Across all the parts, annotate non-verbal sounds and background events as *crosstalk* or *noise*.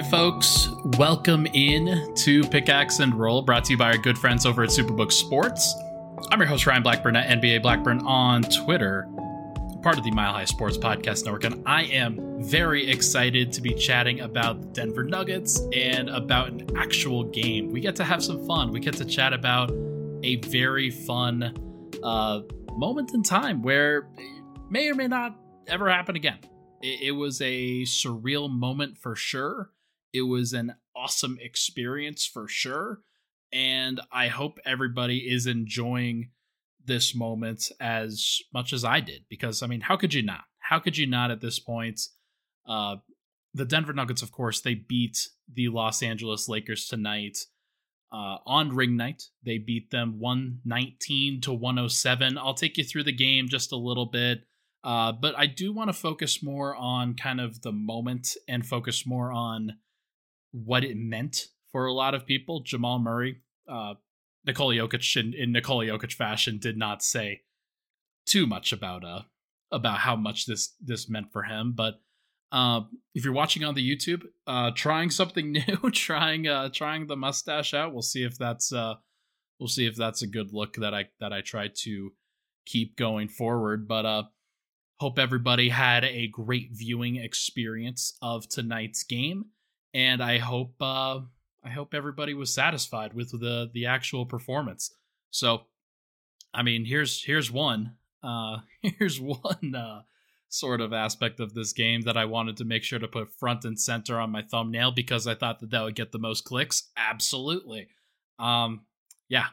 right, folks, welcome in to Pickaxe and Roll, brought to you by our good friends over at Superbook Sports. I'm your host, Ryan Blackburn at NBA Blackburn on Twitter, part of the Mile High Sports Podcast Network, and I am very excited to be chatting about the Denver Nuggets and about an actual game. We get to have some fun. We get to chat about a very fun uh, moment in time where may or may not ever happen again. It, it was a surreal moment for sure. It was an awesome experience for sure. And I hope everybody is enjoying this moment as much as I did. Because, I mean, how could you not? How could you not at this point? Uh, the Denver Nuggets, of course, they beat the Los Angeles Lakers tonight uh, on ring night. They beat them 119 to 107. I'll take you through the game just a little bit. Uh, but I do want to focus more on kind of the moment and focus more on what it meant for a lot of people. Jamal Murray, uh, Nikola Jokic, in, in Nikola Jokic fashion, did not say too much about uh about how much this this meant for him. But uh, if you're watching on the YouTube, uh, trying something *laughs* new, trying uh, trying the mustache out, we'll see if that's uh, we'll see if that's a good look that I that I try to keep going forward. But uh, Hope everybody had a great viewing experience of tonight's game, and I hope uh, I hope everybody was satisfied with the the actual performance. So, I mean, here's here's one uh, *laughs* here's one uh, sort of aspect of this game that I wanted to make sure to put front and center on my thumbnail because I thought that that would get the most clicks. Absolutely, um, yeah,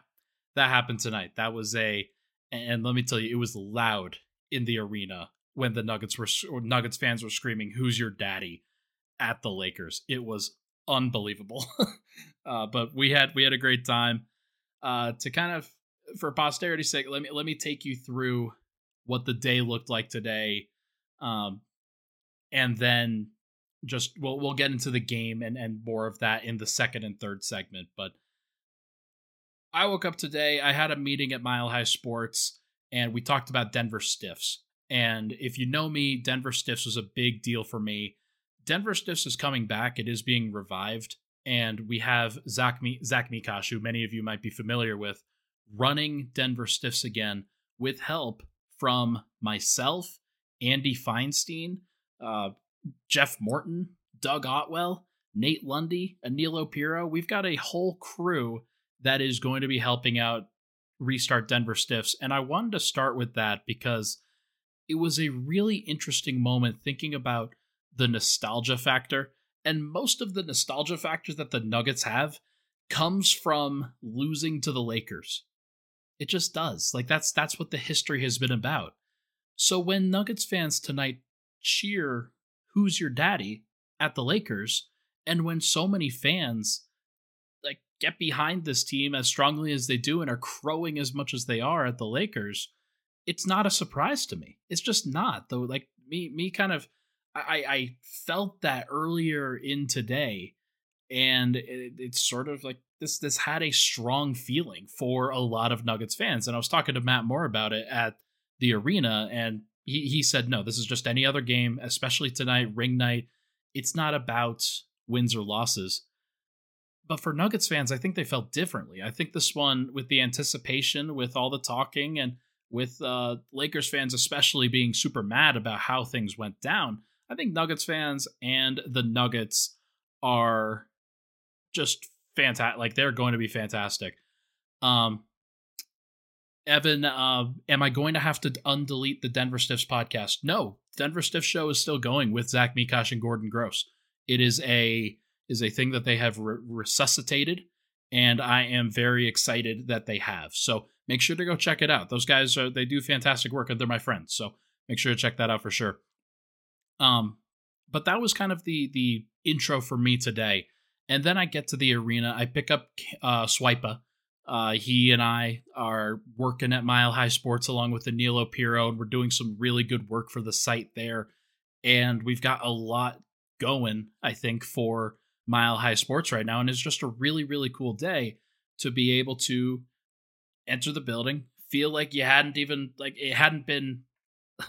that happened tonight. That was a and let me tell you, it was loud in the arena when the Nuggets were Nuggets fans were screaming, "Who's your daddy?" At the Lakers. It was unbelievable. *laughs* uh, but we had we had a great time. Uh, to kind of for posterity's sake, let me let me take you through what the day looked like today, um, and then just we'll we'll get into the game and and more of that in the second and third segment. But I woke up today. I had a meeting at Mile High Sports and we talked about Denver Stiffs. And if you know me, Denver Stiffs was a big deal for me. Denver Stiffs is coming back. It is being revived. And we have Zach, Mi- Zach Mikash, who many of you might be familiar with, running Denver Stiffs again with help from myself, Andy Feinstein, uh, Jeff Morton, Doug Otwell, Nate Lundy, Danilo Piro. We've got a whole crew that is going to be helping out restart Denver Stiffs. And I wanted to start with that because it was a really interesting moment thinking about the nostalgia factor. And most of the nostalgia factor that the Nuggets have comes from losing to the Lakers. It just does. Like that's that's what the history has been about. So when Nuggets fans tonight cheer who's your daddy at the Lakers and when so many fans like get behind this team as strongly as they do and are crowing as much as they are at the Lakers, it's not a surprise to me. It's just not though. Like me, me kind of, I, I felt that earlier in today, and it, it's sort of like this. This had a strong feeling for a lot of Nuggets fans, and I was talking to Matt Moore about it at the arena, and he he said, no, this is just any other game, especially tonight, ring night. It's not about wins or losses but for Nuggets fans, I think they felt differently. I think this one, with the anticipation, with all the talking, and with uh, Lakers fans especially being super mad about how things went down, I think Nuggets fans and the Nuggets are just fantastic. Like they're going to be fantastic. Um, Evan, uh, am I going to have to undelete the Denver Stiffs podcast? No, Denver Stiffs show is still going with Zach Mikash and Gordon Gross. It is a is a thing that they have re- resuscitated, and I am very excited that they have. So make sure to go check it out. Those guys are they do fantastic work, and they're my friends. So make sure to check that out for sure. Um, but that was kind of the the intro for me today, and then I get to the arena. I pick up uh, Swipa. Uh, he and I are working at Mile High Sports along with Danilo Piro, and we're doing some really good work for the site there. And we've got a lot going, I think, for Mile High Sports right now, and it's just a really, really cool day to be able to enter the building, feel like you hadn't even like it hadn't been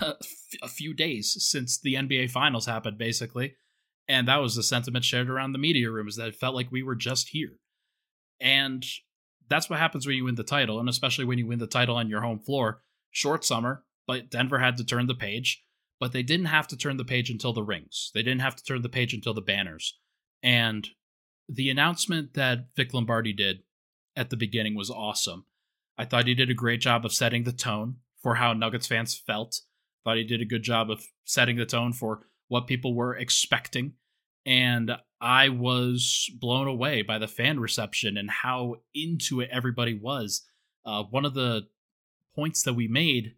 *laughs* a few days since the NBA Finals happened, basically, And that was the sentiment shared around the media rooms that it felt like we were just here. And that's what happens when you win the title, and especially when you win the title on your home floor. Short summer, but Denver had to turn the page, but they didn't have to turn the page until the rings. They didn't have to turn the page until the banners. And the announcement that Vic Lombardi did at the beginning was awesome. I thought he did a great job of setting the tone for how Nuggets fans felt. Thought he did a good job of setting the tone for what people were expecting. And I was blown away by the fan reception and how into it everybody was. Uh, one of the points that we made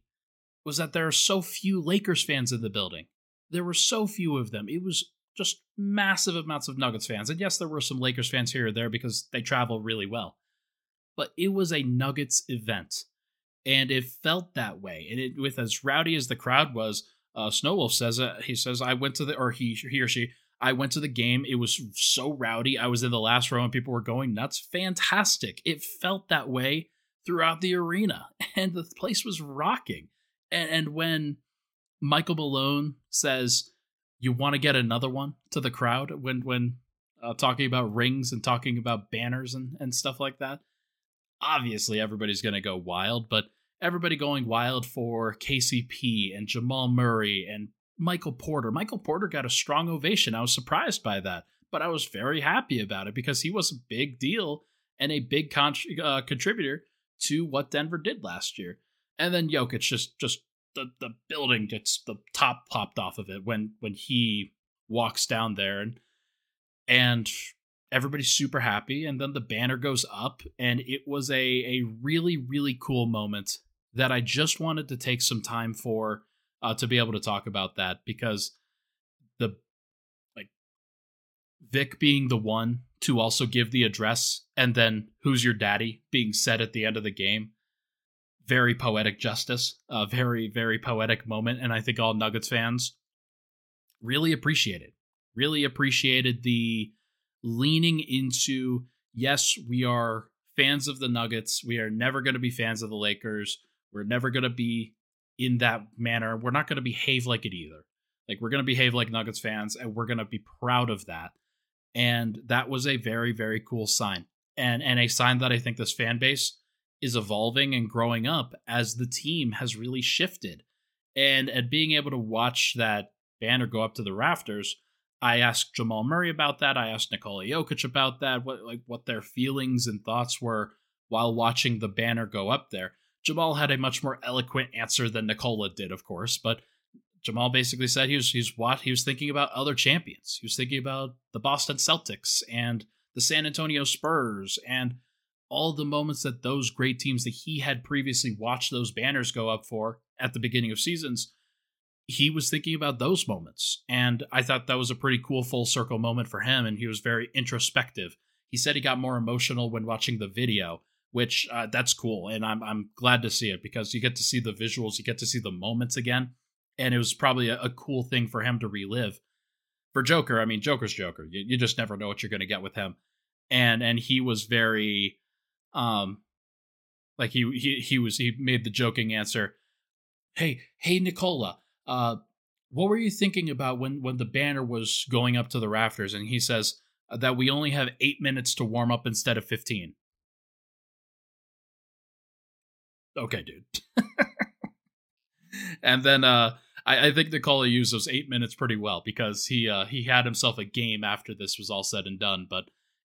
was that there are so few Lakers fans in the building. There were so few of them. It was just massive amounts of Nuggets fans. And yes, there were some Lakers fans here or there because they travel really well. But it was a Nuggets event. And it felt that way. And it, with as rowdy as the crowd was, uh, Snowwolf says, uh, he says, I went to the, or he, he or she, I went to the game. It was so rowdy. I was in the last row and people were going nuts. Fantastic. It felt that way throughout the arena. *laughs* And the place was rocking. And, and when Michael Malone says, you want to get another one to the crowd when when uh, talking about rings and talking about banners and, and stuff like that. Obviously, everybody's going to go wild, but everybody going wild for KCP and Jamal Murray and Michael Porter. Michael Porter got a strong ovation. I was surprised by that, but I was very happy about it because he was a big deal and a big con- uh, contributor to what Denver did last year. And then Jokic just just the the building gets the top popped off of it when when he walks down there and and everybody's super happy and then the banner goes up and it was a a really really cool moment that I just wanted to take some time for uh, to be able to talk about that because the like Vic being the one to also give the address and then who's your daddy being said at the end of the game very poetic justice, a very, very poetic moment. And I think all Nuggets fans really appreciated, really appreciated the leaning into, yes, we are fans of the Nuggets. We are never going to be fans of the Lakers. We're never going to be in that manner. We're not going to behave like it either. Like, we're going to behave like Nuggets fans, and we're going to be proud of that. And that was a very, very cool sign. And, and a sign that I think this fan base is evolving and growing up as the team has really shifted. And and being able to watch that banner go up to the rafters, I asked Jamal Murray about that. I asked Nikola Jokic about that, what like what their feelings and thoughts were while watching the banner go up there. Jamal had a much more eloquent answer than Nikola did, of course, but Jamal basically said he was he's what he was thinking about other champions. He was thinking about the Boston Celtics and the San Antonio Spurs and all the moments that those great teams that he had previously watched those banners go up for at the beginning of seasons, he was thinking about those moments. And I thought that was a pretty cool full circle moment for him. And he was very introspective. He said he got more emotional when watching the video, which uh, that's cool. And I'm, I'm glad to see it because you get to see the visuals, you get to see the moments again. And it was probably a, a cool thing for him to relive. For Joker, I mean, Joker's Joker. You, you just never know what you're going to get with him. And and he was very um, like he he he was he made the joking answer, "Hey hey Nikola, uh, what were you thinking about when when the banner was going up to the rafters?" And he says uh, that we only have eight minutes to warm up instead of fifteen. Okay, dude. *laughs* and then uh, I, I think Nikola used those eight minutes pretty well because he uh, he had himself a game after this was all said and done. But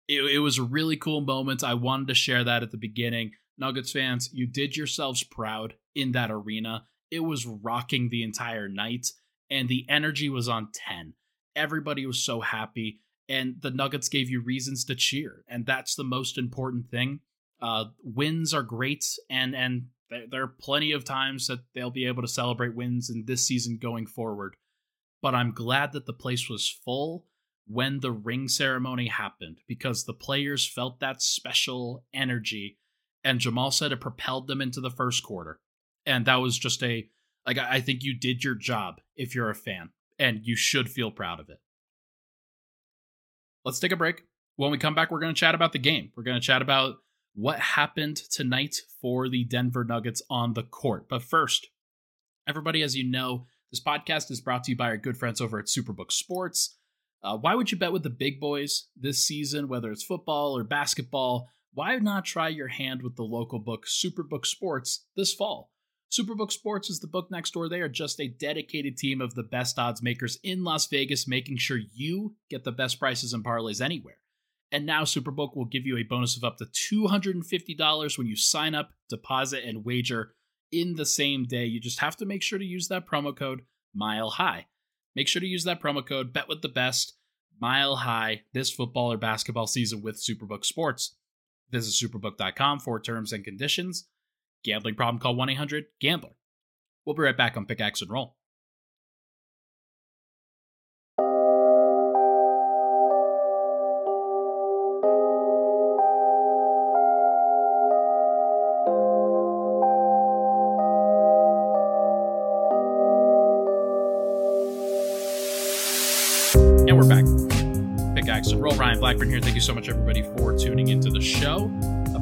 it, it was a really cool moment. I wanted to share that at the beginning. Nuggets fans, you did yourselves proud in that arena. It was rocking the entire night, and the energy was on 10. Everybody was so happy, and the Nuggets gave you reasons to cheer, and that's the most important thing. Uh, wins are great, and and there are plenty of times that they'll be able to celebrate wins in this season going forward. But I'm glad that the place was full when the ring ceremony happened because the players felt that special energy and Jamal said it propelled them into the first quarter. And that was just a like I think you did your job if you're a fan and you should feel proud of it. Let's take a break. When we come back, we're going to chat about the game. We're going to chat about what happened tonight for the Denver Nuggets on the court. But first, everybody, as you know, this podcast is brought to you by our good friends over at Superbook Sports. Uh, why would you bet with the big boys this season, whether it's football or basketball? Why not try your hand with the local book, Superbook Sports, this fall? Superbook Sports is the book next door. They are just a dedicated team of the best odds makers in Las Vegas, making sure you get the best prices and parlays anywhere. And now Superbook will give you a bonus of up to $250 when you sign up, deposit, and wager in the same day. You just have to make sure to use that promo code Mile High. Make sure to use that promo code Bet with the Best Mile High this football or basketball season with Superbook Sports. Visit superbook.com for terms and conditions. Gambling problem? Call 1 800 Gambler. We'll be right back on Pickaxe and Roll. And we're back. Pickaxe and Roll. Ryan Blackburn here. Thank you so much, everybody, for tuning into the show.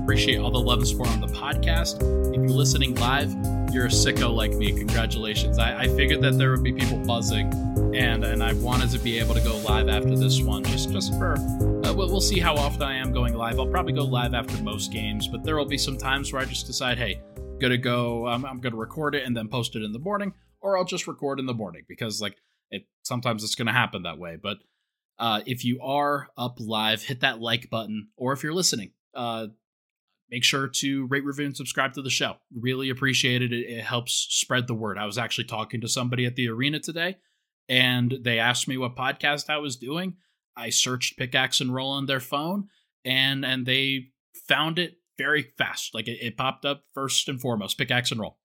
Appreciate all the love and support on the podcast. If you're listening live, you're a sicko like me. Congratulations. I, I figured that there would be people buzzing, and and I wanted to be able to go live after this one, just just for. Uh, we'll, we'll see how often I am going live. I'll probably go live after most games, but there will be some times where I just decide, hey, I'm gonna go. I'm, I'm gonna record it and then post it in the morning, or I'll just record in the morning because like it sometimes it's gonna happen that way. But uh, if you are up live, hit that like button, or if you're listening, uh, make sure to rate, review, and subscribe to the show. Really appreciate it. it. Helps spread the word. I was actually talking to somebody at the arena today, and they asked me what podcast I was doing. I searched Pickaxe and Roll on their phone, and and they found it very fast. Like it, it popped up first and foremost, Pickaxe and Roll.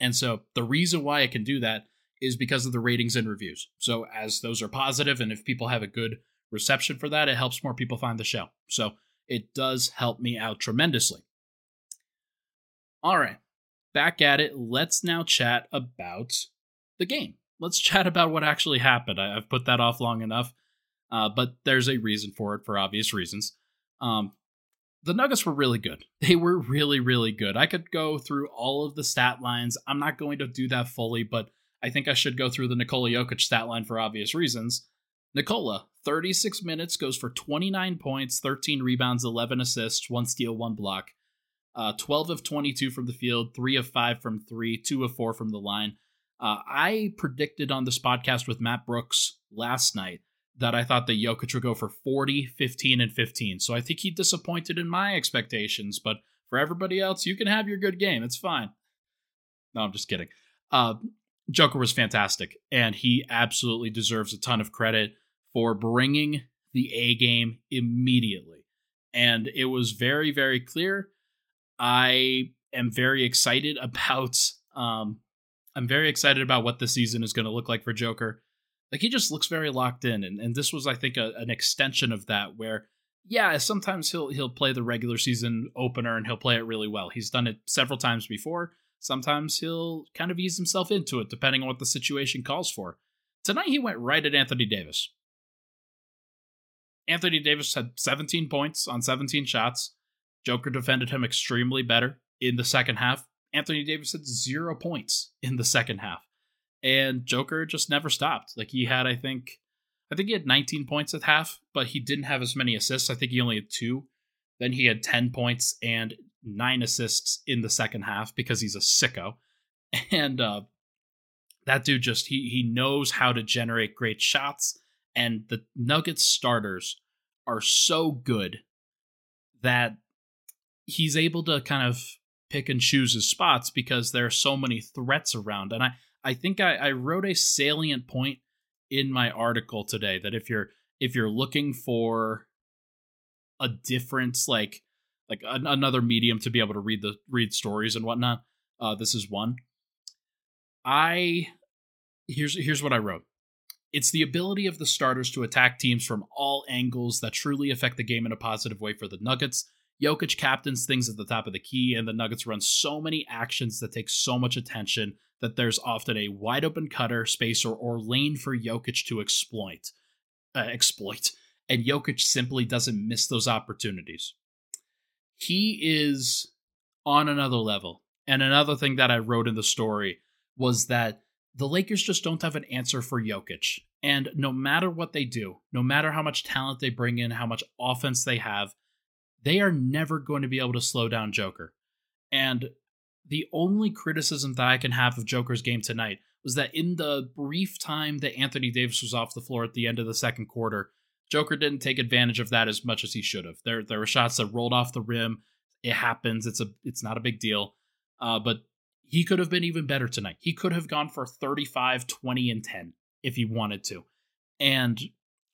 And so the reason why I can do that is because of the ratings and reviews. So as those are positive, and if people have a good reception for that, it helps more people find the show. So it does help me out tremendously. All right, back at it. Let's now chat about the game. Let's *laughs* chat about what actually happened. I, have put that off long enough, uh, but there's a reason for it for obvious reasons. Um, the Nuggets were really good. *laughs* They were really, really good. I could go through all of the stat lines. I'm not going to do that fully, but I think I should go through the Nikola Jokic stat line for obvious reasons. Nikola, 36 minutes, goes for 29 points, 13 rebounds, 11 assists, 1 steal, 1 block. Uh, 12 of 22 from the field, 3 of 5 from 3, 2 of 4 from the line. Uh, I predicted on this podcast with Matt Brooks last night that I thought that Jokic would go for 40, 15, and 15. So I think he disappointed in my expectations, but for everybody else, you can have your good game. It's fine. No, I'm just kidding. Uh, Joker was fantastic, and he absolutely deserves a ton of credit for bringing the A game immediately. And it was very, very clear. I am very excited about um I'm very excited about what the season is going to look like for Joker. Like he just looks very locked in and, and this was I think a, an extension of that where yeah, sometimes he'll he'll play the regular season opener and he'll play it really well. He's done it several times before. Sometimes he'll kind of ease himself into it depending on what the situation calls for. Tonight he went right at Anthony Davis. Anthony Davis had 17 points on 17 shots. Joker defended him extremely better in the second half. Anthony Davis had zero points in the second half. And Joker just never stopped. Like he had, I think, I think he had 19 points at half, but he didn't have as many assists. I think he only had two. Then he had 10 points and nine assists in the second half because he's a sicko. *laughs* And uh, that dude just he he knows how to generate great shots and the Nuggets starters are so good that he's able to kind of pick and choose his spots because there are so many threats around. And I, I think I, I wrote a salient point in my article today that if you're if you're looking for a difference like like an, another medium to be able to read the read stories and whatnot, uh, this is one. I here's here's what I wrote. It's the ability of the starters to attack teams from all angles that truly affect the game in a positive way for the Nuggets. Jokic captains things at the top of the key, and the Nuggets run so many actions that take so much attention that there's often a wide open cutter, spacer, or, lane for Jokic to exploit. Uh, exploit. And Jokic simply doesn't miss those opportunities. He is on another level. And another thing that I wrote in the story was that the Lakers just don't have an answer for Jokic. And no matter what they do, no matter how much talent they bring in, how much offense they have, they are never going to be able to slow down Joker. And the only criticism that I can have of Joker's game tonight was that in the brief time that Anthony Davis was off the floor at the end of the second quarter, Joker didn't take advantage of that as much as he should have. There there were shots that rolled off the rim. It happens. It's a it's not a big deal. Uh, but he could have been even better tonight. He could have gone for 35, 20, and 10 if he wanted to. And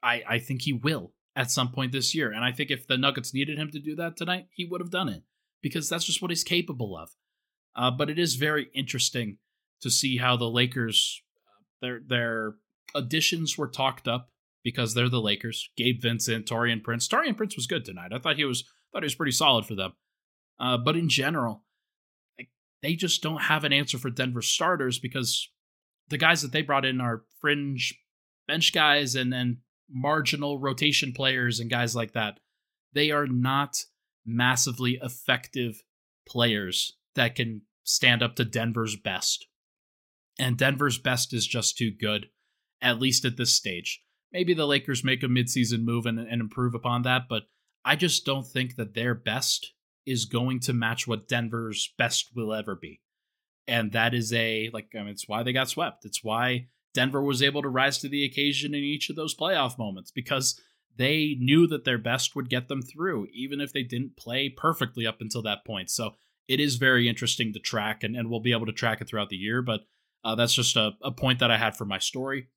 I I think he will at some point this year. And I think if the Nuggets needed him to do that tonight, he would have done it because that's just what he's capable of. Uh, but it is very interesting to see how the Lakers uh, their their additions were talked up because they're the Lakers. Gabe Vincent, Taurean Prince. Taurean Prince was good tonight. I thought he was thought he was pretty solid for them. Uh, but in general, they just don't have an answer for Denver starters because the guys that they brought in are fringe bench guys and and marginal rotation players and guys like that. They are not massively effective players that can stand up to Denver's best. And Denver's best is just too good, at least at this stage. Maybe the Lakers make a midseason move and, and improve upon that, but I just don't think that their best is going to match what Denver's best will ever be. And that is a, like, I mean, it's why they got swept. It's why Denver was able to rise to the occasion in each of those playoff moments because they knew that their best would get them through, even if they didn't play perfectly up until that point. So it is very interesting to track, and, and we'll be able to track it throughout the year. But uh, that's just a, a point that I had for my story.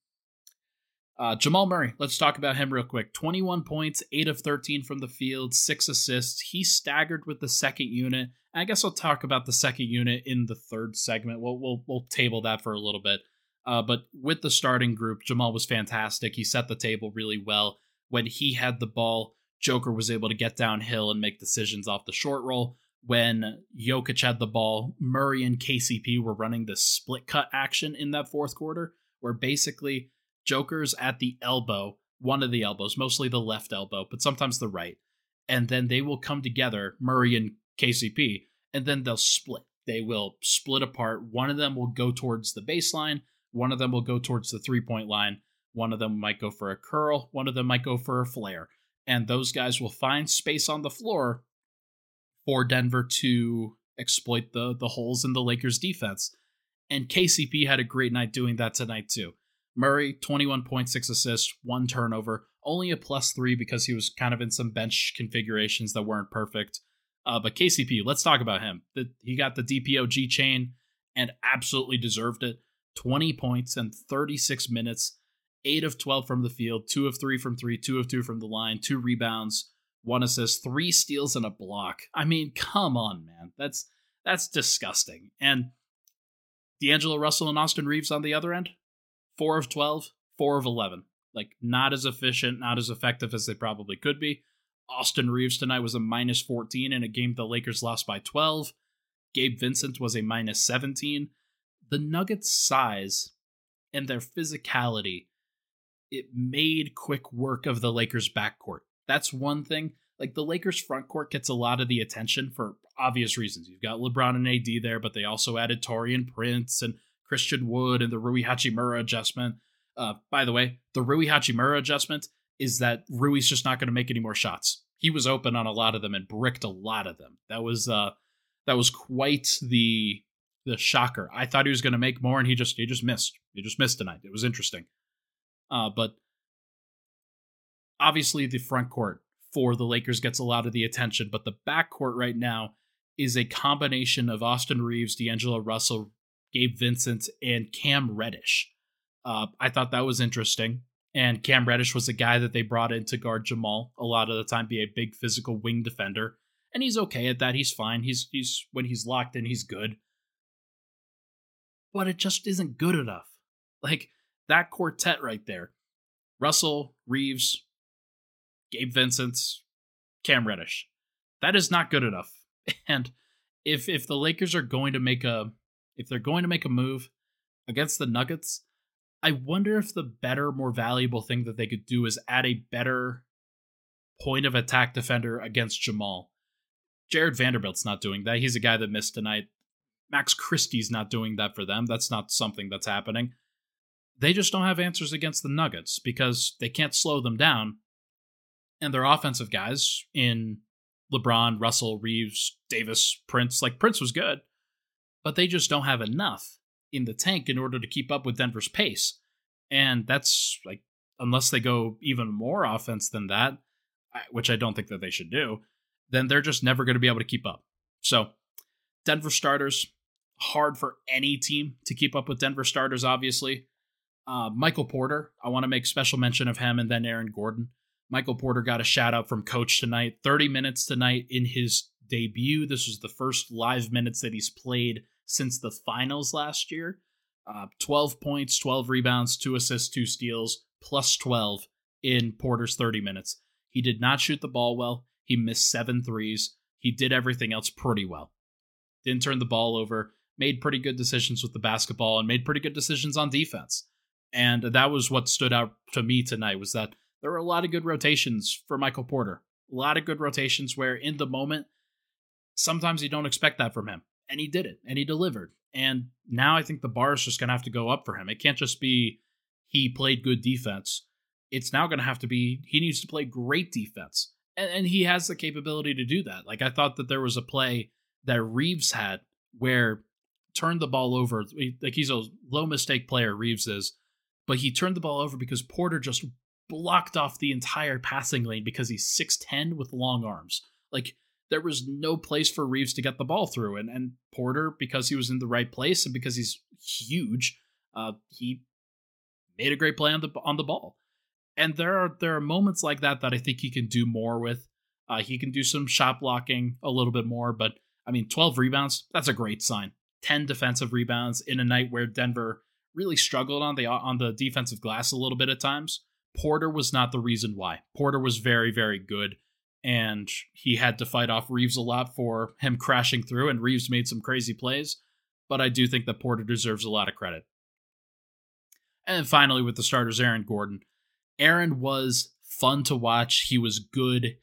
Uh, Jamal Murray, let's talk about him real quick. 21 points, 8 of 13 from the field, 6 assists. He staggered with the second unit. I guess I'll talk about the second unit in the third segment. We'll, we'll, we'll table that for a little bit. Uh, but with the starting group, Jamal was fantastic. He set the table really well. When he had the ball, Joker was able to get downhill and make decisions off the short roll. When Jokic had the ball, Murray and KCP were running the split cut action in that fourth quarter, where basically Joker's at the elbow, one of the elbows, mostly the left elbow, but sometimes the right. And then they will come together, Murray and KCP, and then they'll split. They will split apart. One of them will go towards the baseline, one of them will go towards the three point line. One of them might go for a curl. One of them might go for a flare. And those guys will find space on the floor for Denver to exploit the, the holes in the Lakers defense. And KCP had a great night doing that tonight, too. Murray, 21.6 assists, one turnover, only a plus three because he was kind of in some bench configurations that weren't perfect. Uh, but KCP, let's talk about him. The, he got the DPOG chain and absolutely deserved it. 20 points and 36 minutes, 8 of 12 from the field, 2 of 3 from 3, 2 of 2 from the line, 2 rebounds, 1 assist, 3 steals and a block. I mean, come on, man. That's that's disgusting. And D'Angelo Russell and Austin Reaves on the other end, 4 of 12, 4 of 11. Like not as efficient, not as effective as they probably could be. Austin Reaves tonight was a minus 14 in a game the Lakers lost by 12. Gabe Vincent was a minus 17 the Nuggets' size and their physicality, it made quick work of the Lakers' backcourt. That's one thing. Like the Lakers' front court gets a lot of the attention for obvious reasons. You've got LeBron and AD there, but they also added Taurean Prince and Christian Wood and the Rui Hachimura adjustment. Uh, by the way, the Rui Hachimura adjustment is that Rui's just not going to make any more shots. He was open on a lot of them and bricked a lot of them. That was uh, that was quite the the shocker. I thought he was going to make more, and he just he just missed. He just missed tonight. It was interesting, uh, but obviously the front court for the Lakers gets a lot of the attention, but the back court right now is a combination of Austin Reaves, D'Angelo Russell, Gabe Vincent, and Cam Reddish. Uh, I thought that was interesting. And Cam Reddish was a guy that they brought in to guard Jamal a lot of the time, be a big physical wing defender. And he's okay at that. He's fine. He's he's when he's locked in, he's good but it just isn't good enough. Like that quartet right there Russell, Reaves, Gabe Vincent, Cam Reddish. That is not good enough. *laughs* And if if the Lakers are going to make a if they're going to make a move against the Nuggets, I wonder if the better, more valuable thing that they could do is add a better point of attack defender against Jamal. Jarred Vanderbilt's not doing that. He's a guy that missed tonight. Max Christie's not doing that for them. That's not something that's happening. they just don't have answers against the Nuggets because they can't slow them down. And their offensive guys in LeBron, Russell, Reaves, Davis, Prince, like Prince was good, but they just don't have enough in the tank in order to keep up with Denver's pace. And that's like, unless they go even more offense than that, which I don't think that they should do, then they're just never going to be able to keep up. So, Denver starters, hard for any team to keep up with Denver starters, obviously. Uh, Michael Porter, I want to make special mention of him, and then Aaron Gordon. Michael Porter got a shout out from coach tonight, 30 minutes tonight in his debut. This was the first live minutes that he's played since the finals last year. Uh, 12 points, 12 rebounds, 2 assists, 2 steals, plus 12 in Porter's 30 minutes. He did not shoot the ball well. He missed seven threes. He did everything else pretty well. Didn't turn the ball over, made pretty good decisions with the basketball, and made pretty good decisions on defense. And that was what stood out to me tonight was that there were a lot of good rotations for Michael Porter. A lot of good rotations where in the moment, sometimes you don't expect that from him. And he did it and he delivered. And now I think the bar is just going to have to go up for him. It can't just be he played good defense. It's now going to have to be he needs to play great defense. And, and he has the capability to do that. Like I thought that there was a play that Reaves had where turned the ball over. Like he's a low mistake player, Reaves is, but he turned the ball over because Porter just blocked off the entire passing lane because he's 6'10 with long arms. Like there was no place for Reaves to get the ball through. And and Porter, because he was in the right place and because he's huge, uh, he made a great play on the on the ball. And there are there are moments like that that I think he can do more with. Uh, he can do some shot blocking a little bit more, but I mean, 12 rebounds, that's a great sign. 10 defensive rebounds in a night where Denver really struggled on the on the defensive glass a little bit at times. Porter was not the reason why. Porter was very, very good, and he had to fight off Reaves a lot for him crashing through, and Reaves made some crazy plays, but I do think that Porter deserves a lot of credit. And finally, with the starters, Aaron Gordon. Aaron was fun to watch. He was good.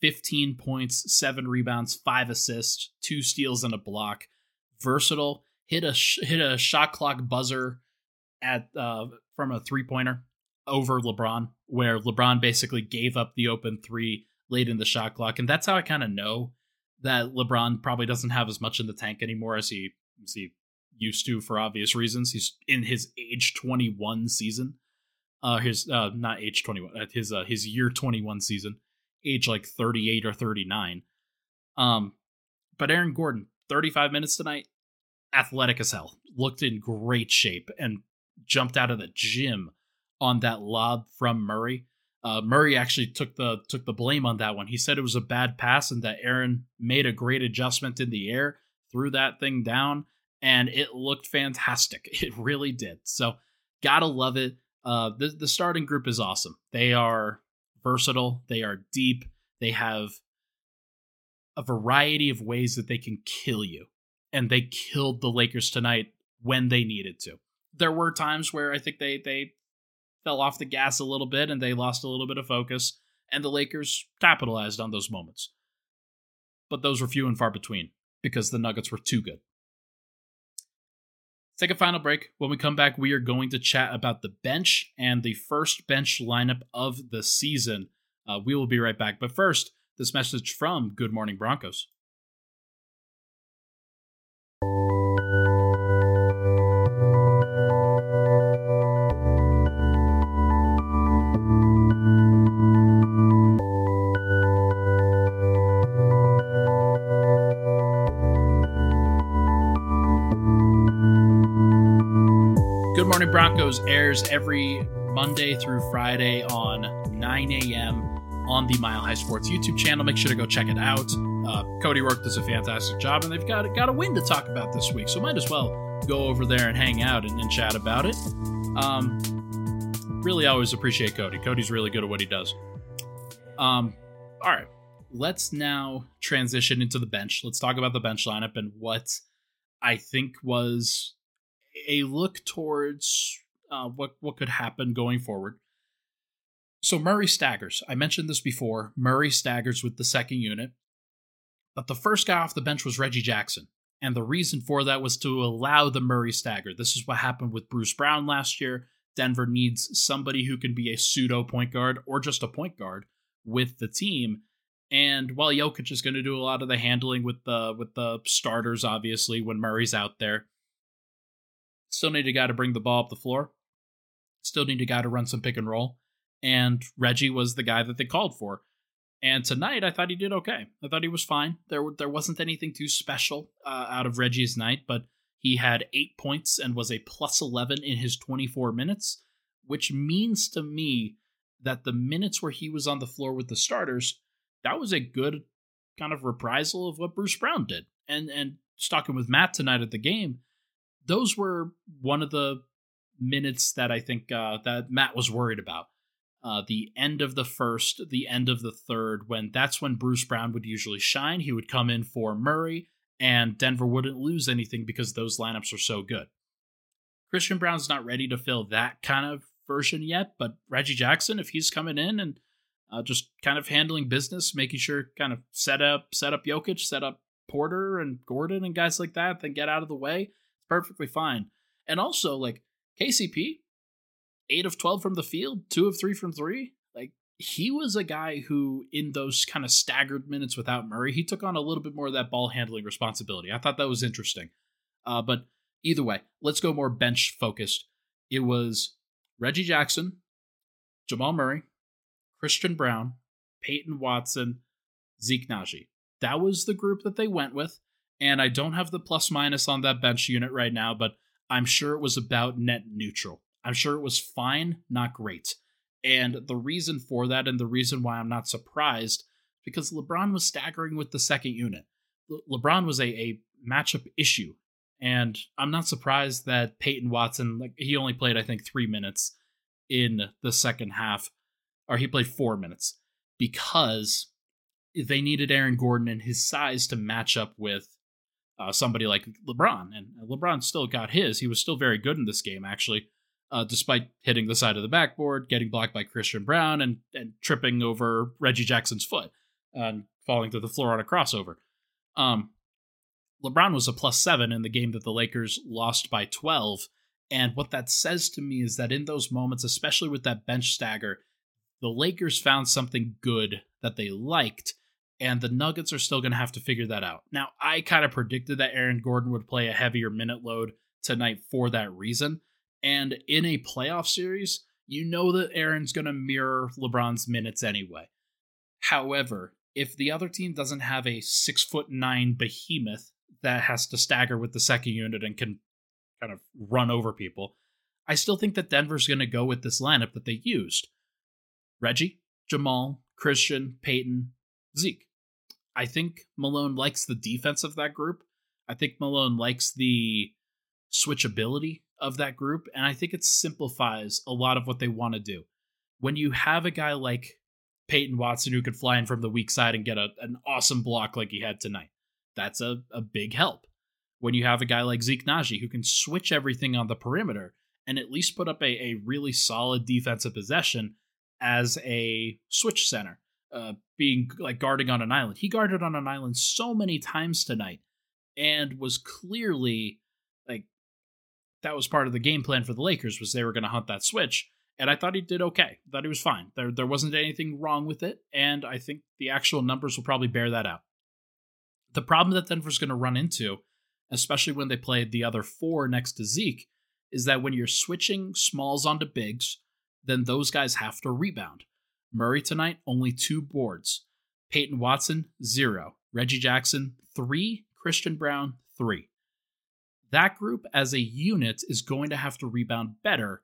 15 points, 7 rebounds, 5 assists, 2 steals, and a block. Versatile. Hit a sh- hit a shot clock buzzer at uh, from a three pointer over LeBron, where LeBron basically gave up the open three late in the shot clock. And that's how I kind of know that LeBron probably doesn't have as much in the tank anymore as he, as he used to for obvious reasons. He's in his age 21 season. Uh, his uh, not age 21, uh, his uh, his year 21 season, age like 38 or 39. Um, but Aaron Gordon, 35 minutes tonight, athletic as hell, looked in great shape and jumped out of the gym on that lob from Murray. Uh, Murray actually took the took the blame on that one. He said it was a bad pass and that Aaron made a great adjustment in the air, threw that thing down, and it looked fantastic. *laughs* It really did. So gotta love it. Uh, the the starting group is awesome. They are versatile. They are deep. They have a variety of ways that they can kill you, and they killed the Lakers tonight when they needed to. There were times where I think they they fell off the gas a little bit and they lost a little bit of focus, and the Lakers capitalized on those moments. But those were few and far between because the Nuggets were too good. Let's take a final break. When we come back, we are going to chat about the bench and the first bench lineup of the season. Uh, we will be right back. But first, this message from Good Morning Broncos. Broncos airs every Monday through Friday on 9 a.m. on the Mile High Sports YouTube channel. Make sure to go check it out. Uh, Cody Roark does a fantastic job, and they've got got a win to talk about this week, so might as well go over there and hang out and, and chat about it. Um, really, always appreciate Cody. Cody's really good at what he does. Um, all right, let's now transition into the bench. Let's talk about the bench lineup and what I think was a look towards uh, what what could happen going forward. So Murray staggers. I mentioned this before. Murray staggers with the second unit, but the first guy off the bench was Reggie Jackson, and the reason for that was to allow the Murray stagger. This is what happened with Bruce Brown last year. Denver needs somebody who can be a pseudo point guard or just a point guard with the team. And while Jokic is going to do a lot of the handling with the with the starters, obviously when Murray's out there, still need a guy to bring the ball up the floor. Still need a guy to run some pick and roll. And Reggie was the guy that they called for. And tonight, I thought he did okay. I thought he was fine. There, there wasn't anything too special uh, out of Reggie's night, but he had eight points and was a plus 11 in his 24 minutes, which means to me that the minutes where he was on the floor with the starters, that was a good kind of reprisal of what Bruce Brown did. And and talking with Matt tonight at the game, those were one of the minutes that I think uh, that Matt was worried about uh, the end of the first, the end of the third, when that's when Bruce Brown would usually shine. He would come in for Murray, and Denver wouldn't lose anything because those lineups are so good. Christian Braun's not ready to fill that kind of version yet, but Reggie Jackson, if he's coming in and uh, just kind of handling business, making sure kind of set up set up Jokic, set up Porter and Gordon and guys like that, then get out of the way, perfectly fine. And also like KCP, eight of 12 from the field, two of three from three. Like, he was a guy who, in those kind of staggered minutes without Murray, he took on a little bit more of that ball handling responsibility. I thought that was interesting. Uh, but either way, let's go more bench focused. It was Reggie Jackson, Jamal Murray, Christian Braun, Peyton Watson, Zeke Nnaji. That was the group that they went with. And I don't have the plus minus on that bench unit right now, but I'm sure it was about net neutral. I'm sure it was fine, not great. And the reason for that, and the reason why I'm not surprised, because LeBron was staggering with the second unit. Le- LeBron was a, a matchup issue. And I'm not surprised that Peyton Watson, like he only played, I think, three minutes in the second half, or he played four minutes, because they needed Aaron Gordon and his size to match up with uh, somebody like LeBron. And LeBron still got his. He was still very good in this game, actually uh, despite hitting the side of the backboard, getting blocked by Christian Braun, and, and tripping over Reggie Jackson's foot and falling to the floor on a crossover. Um, LeBron was a plus seven in the game that the Lakers lost by 12. And what that says to me is that in those moments, especially with that bench stagger, the Lakers found something good that they liked, and the Nuggets are still going to have to figure that out. Now, I kind of predicted that Aaron Gordon would play a heavier minute load tonight for that reason. And in a playoff series, you know that Aaron's going to mirror LeBron's minutes anyway. However, if the other team doesn't have a six foot nine behemoth that has to stagger with the second unit and can kind of run over people, I still think that Denver's going to go with this lineup that they used Reggie, Jamal, Christian, Peyton, Zeke. I think Malone likes the defense of that group. I think Malone likes the switchability of that group, and I think it simplifies a lot of what they want to do. When you have a guy like Peyton Watson who could fly in from the weak side and get a, an awesome block like he had tonight, that's a, a big help. When you have a guy like Zeke Nnaji who can switch everything on the perimeter and at least put up a, a really solid defensive possession as a switch center, uh, being like guarding on an island. He guarded on an island so many times tonight and was clearly like that was part of the game plan for the Lakers was they were going to hunt that switch. And I thought he did okay. Thought he was fine. There there wasn't anything wrong with it, and I think the actual numbers will probably bear that out. The problem that Denver's going to run into, especially when they play the other four next to Zeke, is that when you're switching smalls onto bigs, then those guys have to rebound. Murray tonight, only two boards. Peyton Watson, zero. Reggie Jackson, three. Christian Braun, three that group as a unit is going to have to rebound better.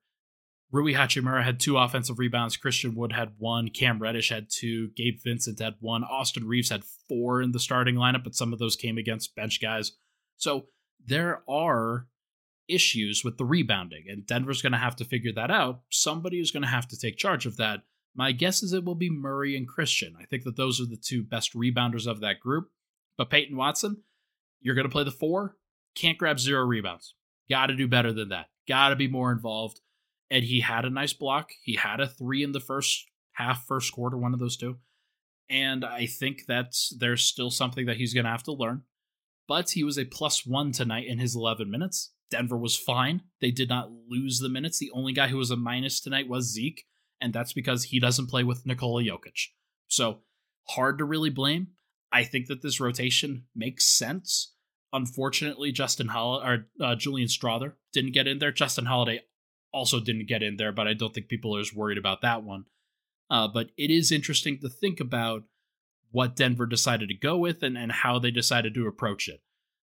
Rui Hachimura had two offensive rebounds. Christian Wood had one. Cam Reddish had two. Gabe Vincent had one. Austin Reaves had four in the starting lineup, but some of those came against bench guys. So there are issues with the rebounding, and Denver's going to have to figure that out. Somebody is going to have to take charge of that. My guess is it will be Murray and Christian. I think that those are the two best rebounders of that group. But Peyton Watson, you're going to play the four can't grab zero rebounds. Got to do better than that. Got to be more involved. And he had a nice block. He had a three in the first half, first quarter, one of those two. And I think that's there's still something that he's going to have to learn. But he was a plus one tonight in his 11 minutes. Denver was fine. They did not lose the minutes. The only guy who was a minus tonight was Zeke, and that's because he doesn't play with Nikola Jokic. So hard to really blame. I think that this rotation makes sense. Unfortunately, Justin Hol or uh, Julian Strawther didn't get in there. Justin Holiday also didn't get in there, but I don't think people are as worried about that one. Uh, but it is interesting to think about what Denver decided to go with and, and how they decided to approach it.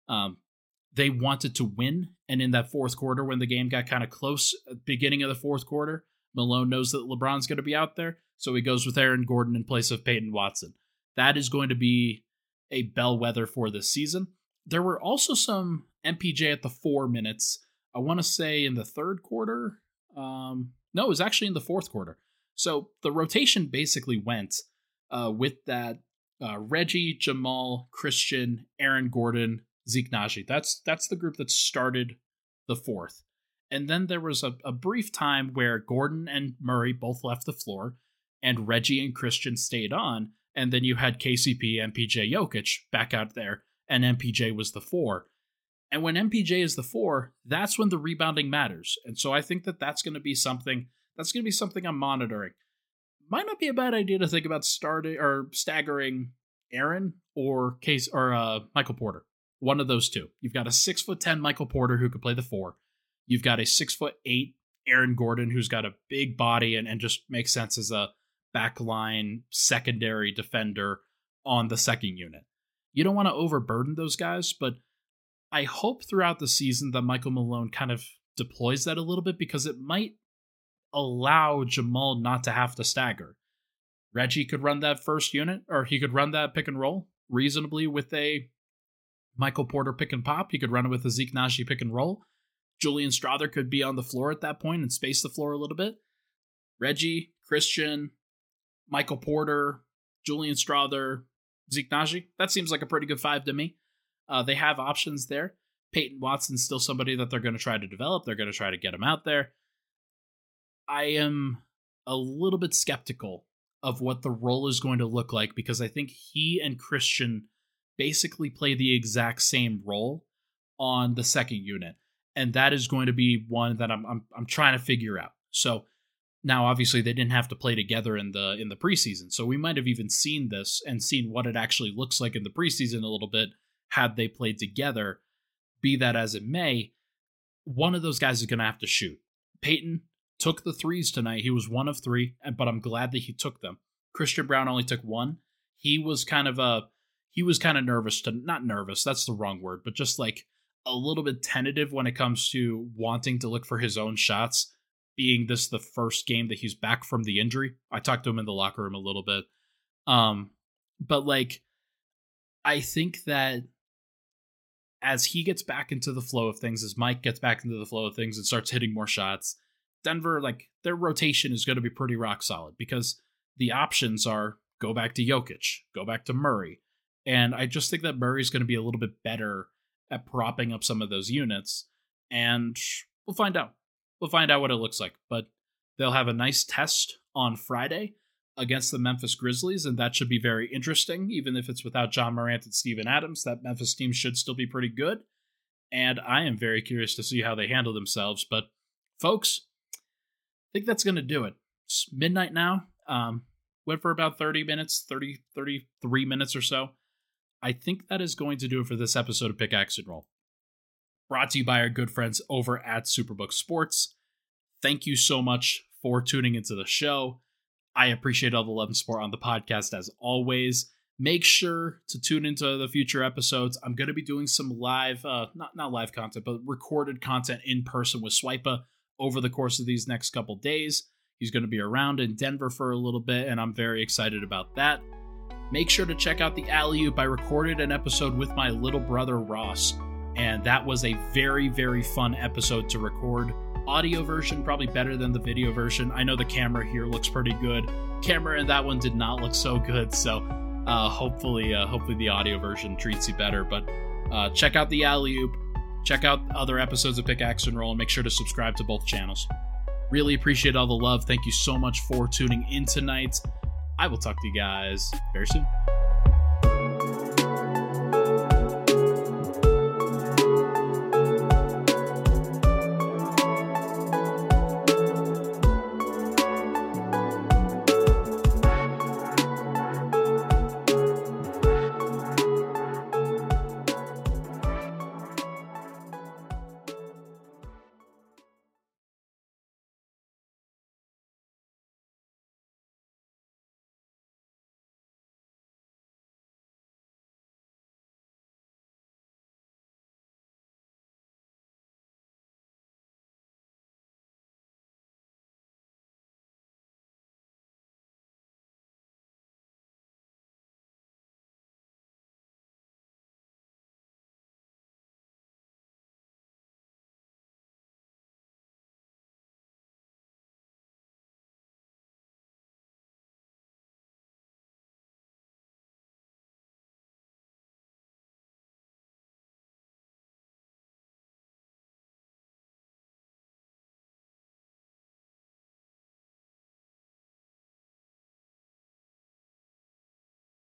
Um, they wanted to win, and in that fourth quarter, when the game got kind of close, beginning of the fourth quarter, Malone knows that LeBron's going to be out there, so he goes with Aaron Gordon in place of Peyton Watson. That is going to be a bellwether for this season. There were also some MPJ at the four minutes. I want to say in the third quarter. Um, no, it was actually in the fourth quarter. So the rotation basically went uh, with that uh, Reggie, Jamal, Christian, Aaron Gordon, Zeke Nnaji. That's that's the group that started the fourth. And then there was a, a brief time where Gordon and Murray both left the floor, and Reggie and Christian stayed on. And then you had KCP, MPJ, Jokic back out there, and MPJ was the four. And when MPJ is the four, that's when the rebounding matters. And so I think that that's going to be something that's going to be something I'm monitoring. Might not be a bad idea to think about starting or staggering Aaron or Case or uh, Michael Porter. One of those two. You've got a six foot ten Michael Porter who could play the four. You've got a six foot eight Aaron Gordon who's got a big body and, and just makes sense as a backline secondary defender on the second unit. You don't want to overburden those guys, but I hope throughout the season that Michael Malone kind of deploys that a little bit because it might allow Jamal not to have to stagger. Reggie could run that first unit, or he could run that pick and roll reasonably with a Michael Porter pick and pop. He could run it with a Zeke Nnaji pick and roll. Julian Strawther could be on the floor at that point and space the floor a little bit. Reggie, Christian, Michael Porter, Julian Strawther, Zeke Nnaji. That seems like a pretty good five to me. Uh, they have options there. Peyton Watson's still somebody that they're going to try to develop. They're going to try to get him out there. I am a little bit skeptical of what the role is going to look like because I think he and Christian basically play the exact same role on the second unit. And that is going to be one that I'm I'm, I'm trying to figure out. So now obviously they didn't have to play together in the in the preseason. So we might have even seen this and seen what it actually looks like in the preseason a little bit had they played together. Be that as it may, one of those guys is going to have to shoot. Peyton took the threes tonight. He was one of three, but I'm glad that he took them. Christian Braun only took one. He was kind of a he was kind of nervous to not nervous, that's the wrong word, but just like a little bit tentative when it comes to wanting to look for his own shots, being this the first game that he's back from the injury. I talked to him in the locker room a little bit. Um but like I think that as he gets back into the flow of things, as Mike gets back into the flow of things and starts hitting more shots, Denver, like their rotation is going to be pretty rock solid because the options are go back to Jokic, go back to Murray. And I just think that Murray's going to be a little bit better at propping up some of those units. And we'll find out. We'll find out what it looks like. But they'll have a nice test on Friday against the Memphis Grizzlies, and that should be very interesting. Even if it's without Ja Morant and Steven Adams, that Memphis team should still be pretty good. And I am very curious to see how they handle themselves. But, folks, I think that's going to do it. It's midnight now. Um, went for about 30 minutes, 30, 33 minutes or so. I think that is going to do it for this episode of Pickaxe and Roll. Brought to you by our good friends over at Superbook Sports. Thank you so much for tuning into the show. I appreciate all the love and support on the podcast as always. Make sure to tune into the future episodes. I'm going to be doing some live, uh, not not live content, but recorded content in person with Swipa over the course of these next couple days. He's going to be around in Denver for a little bit, and I'm very excited about that. Make sure to check out the Alley Oop. I recorded an episode with my little brother Ross, and that was a very, very fun episode to record audio version probably better than the video version. I know the camera here looks pretty good. Camera in that one did not look so good, so uh, hopefully, uh, hopefully the audio version treats you better. But uh, check out the alley oop. Check out other episodes of Pickaxe and Roll, and make sure to subscribe to both channels. Really appreciate all the love. Thank you so much for tuning in tonight. I will talk to you guys very soon.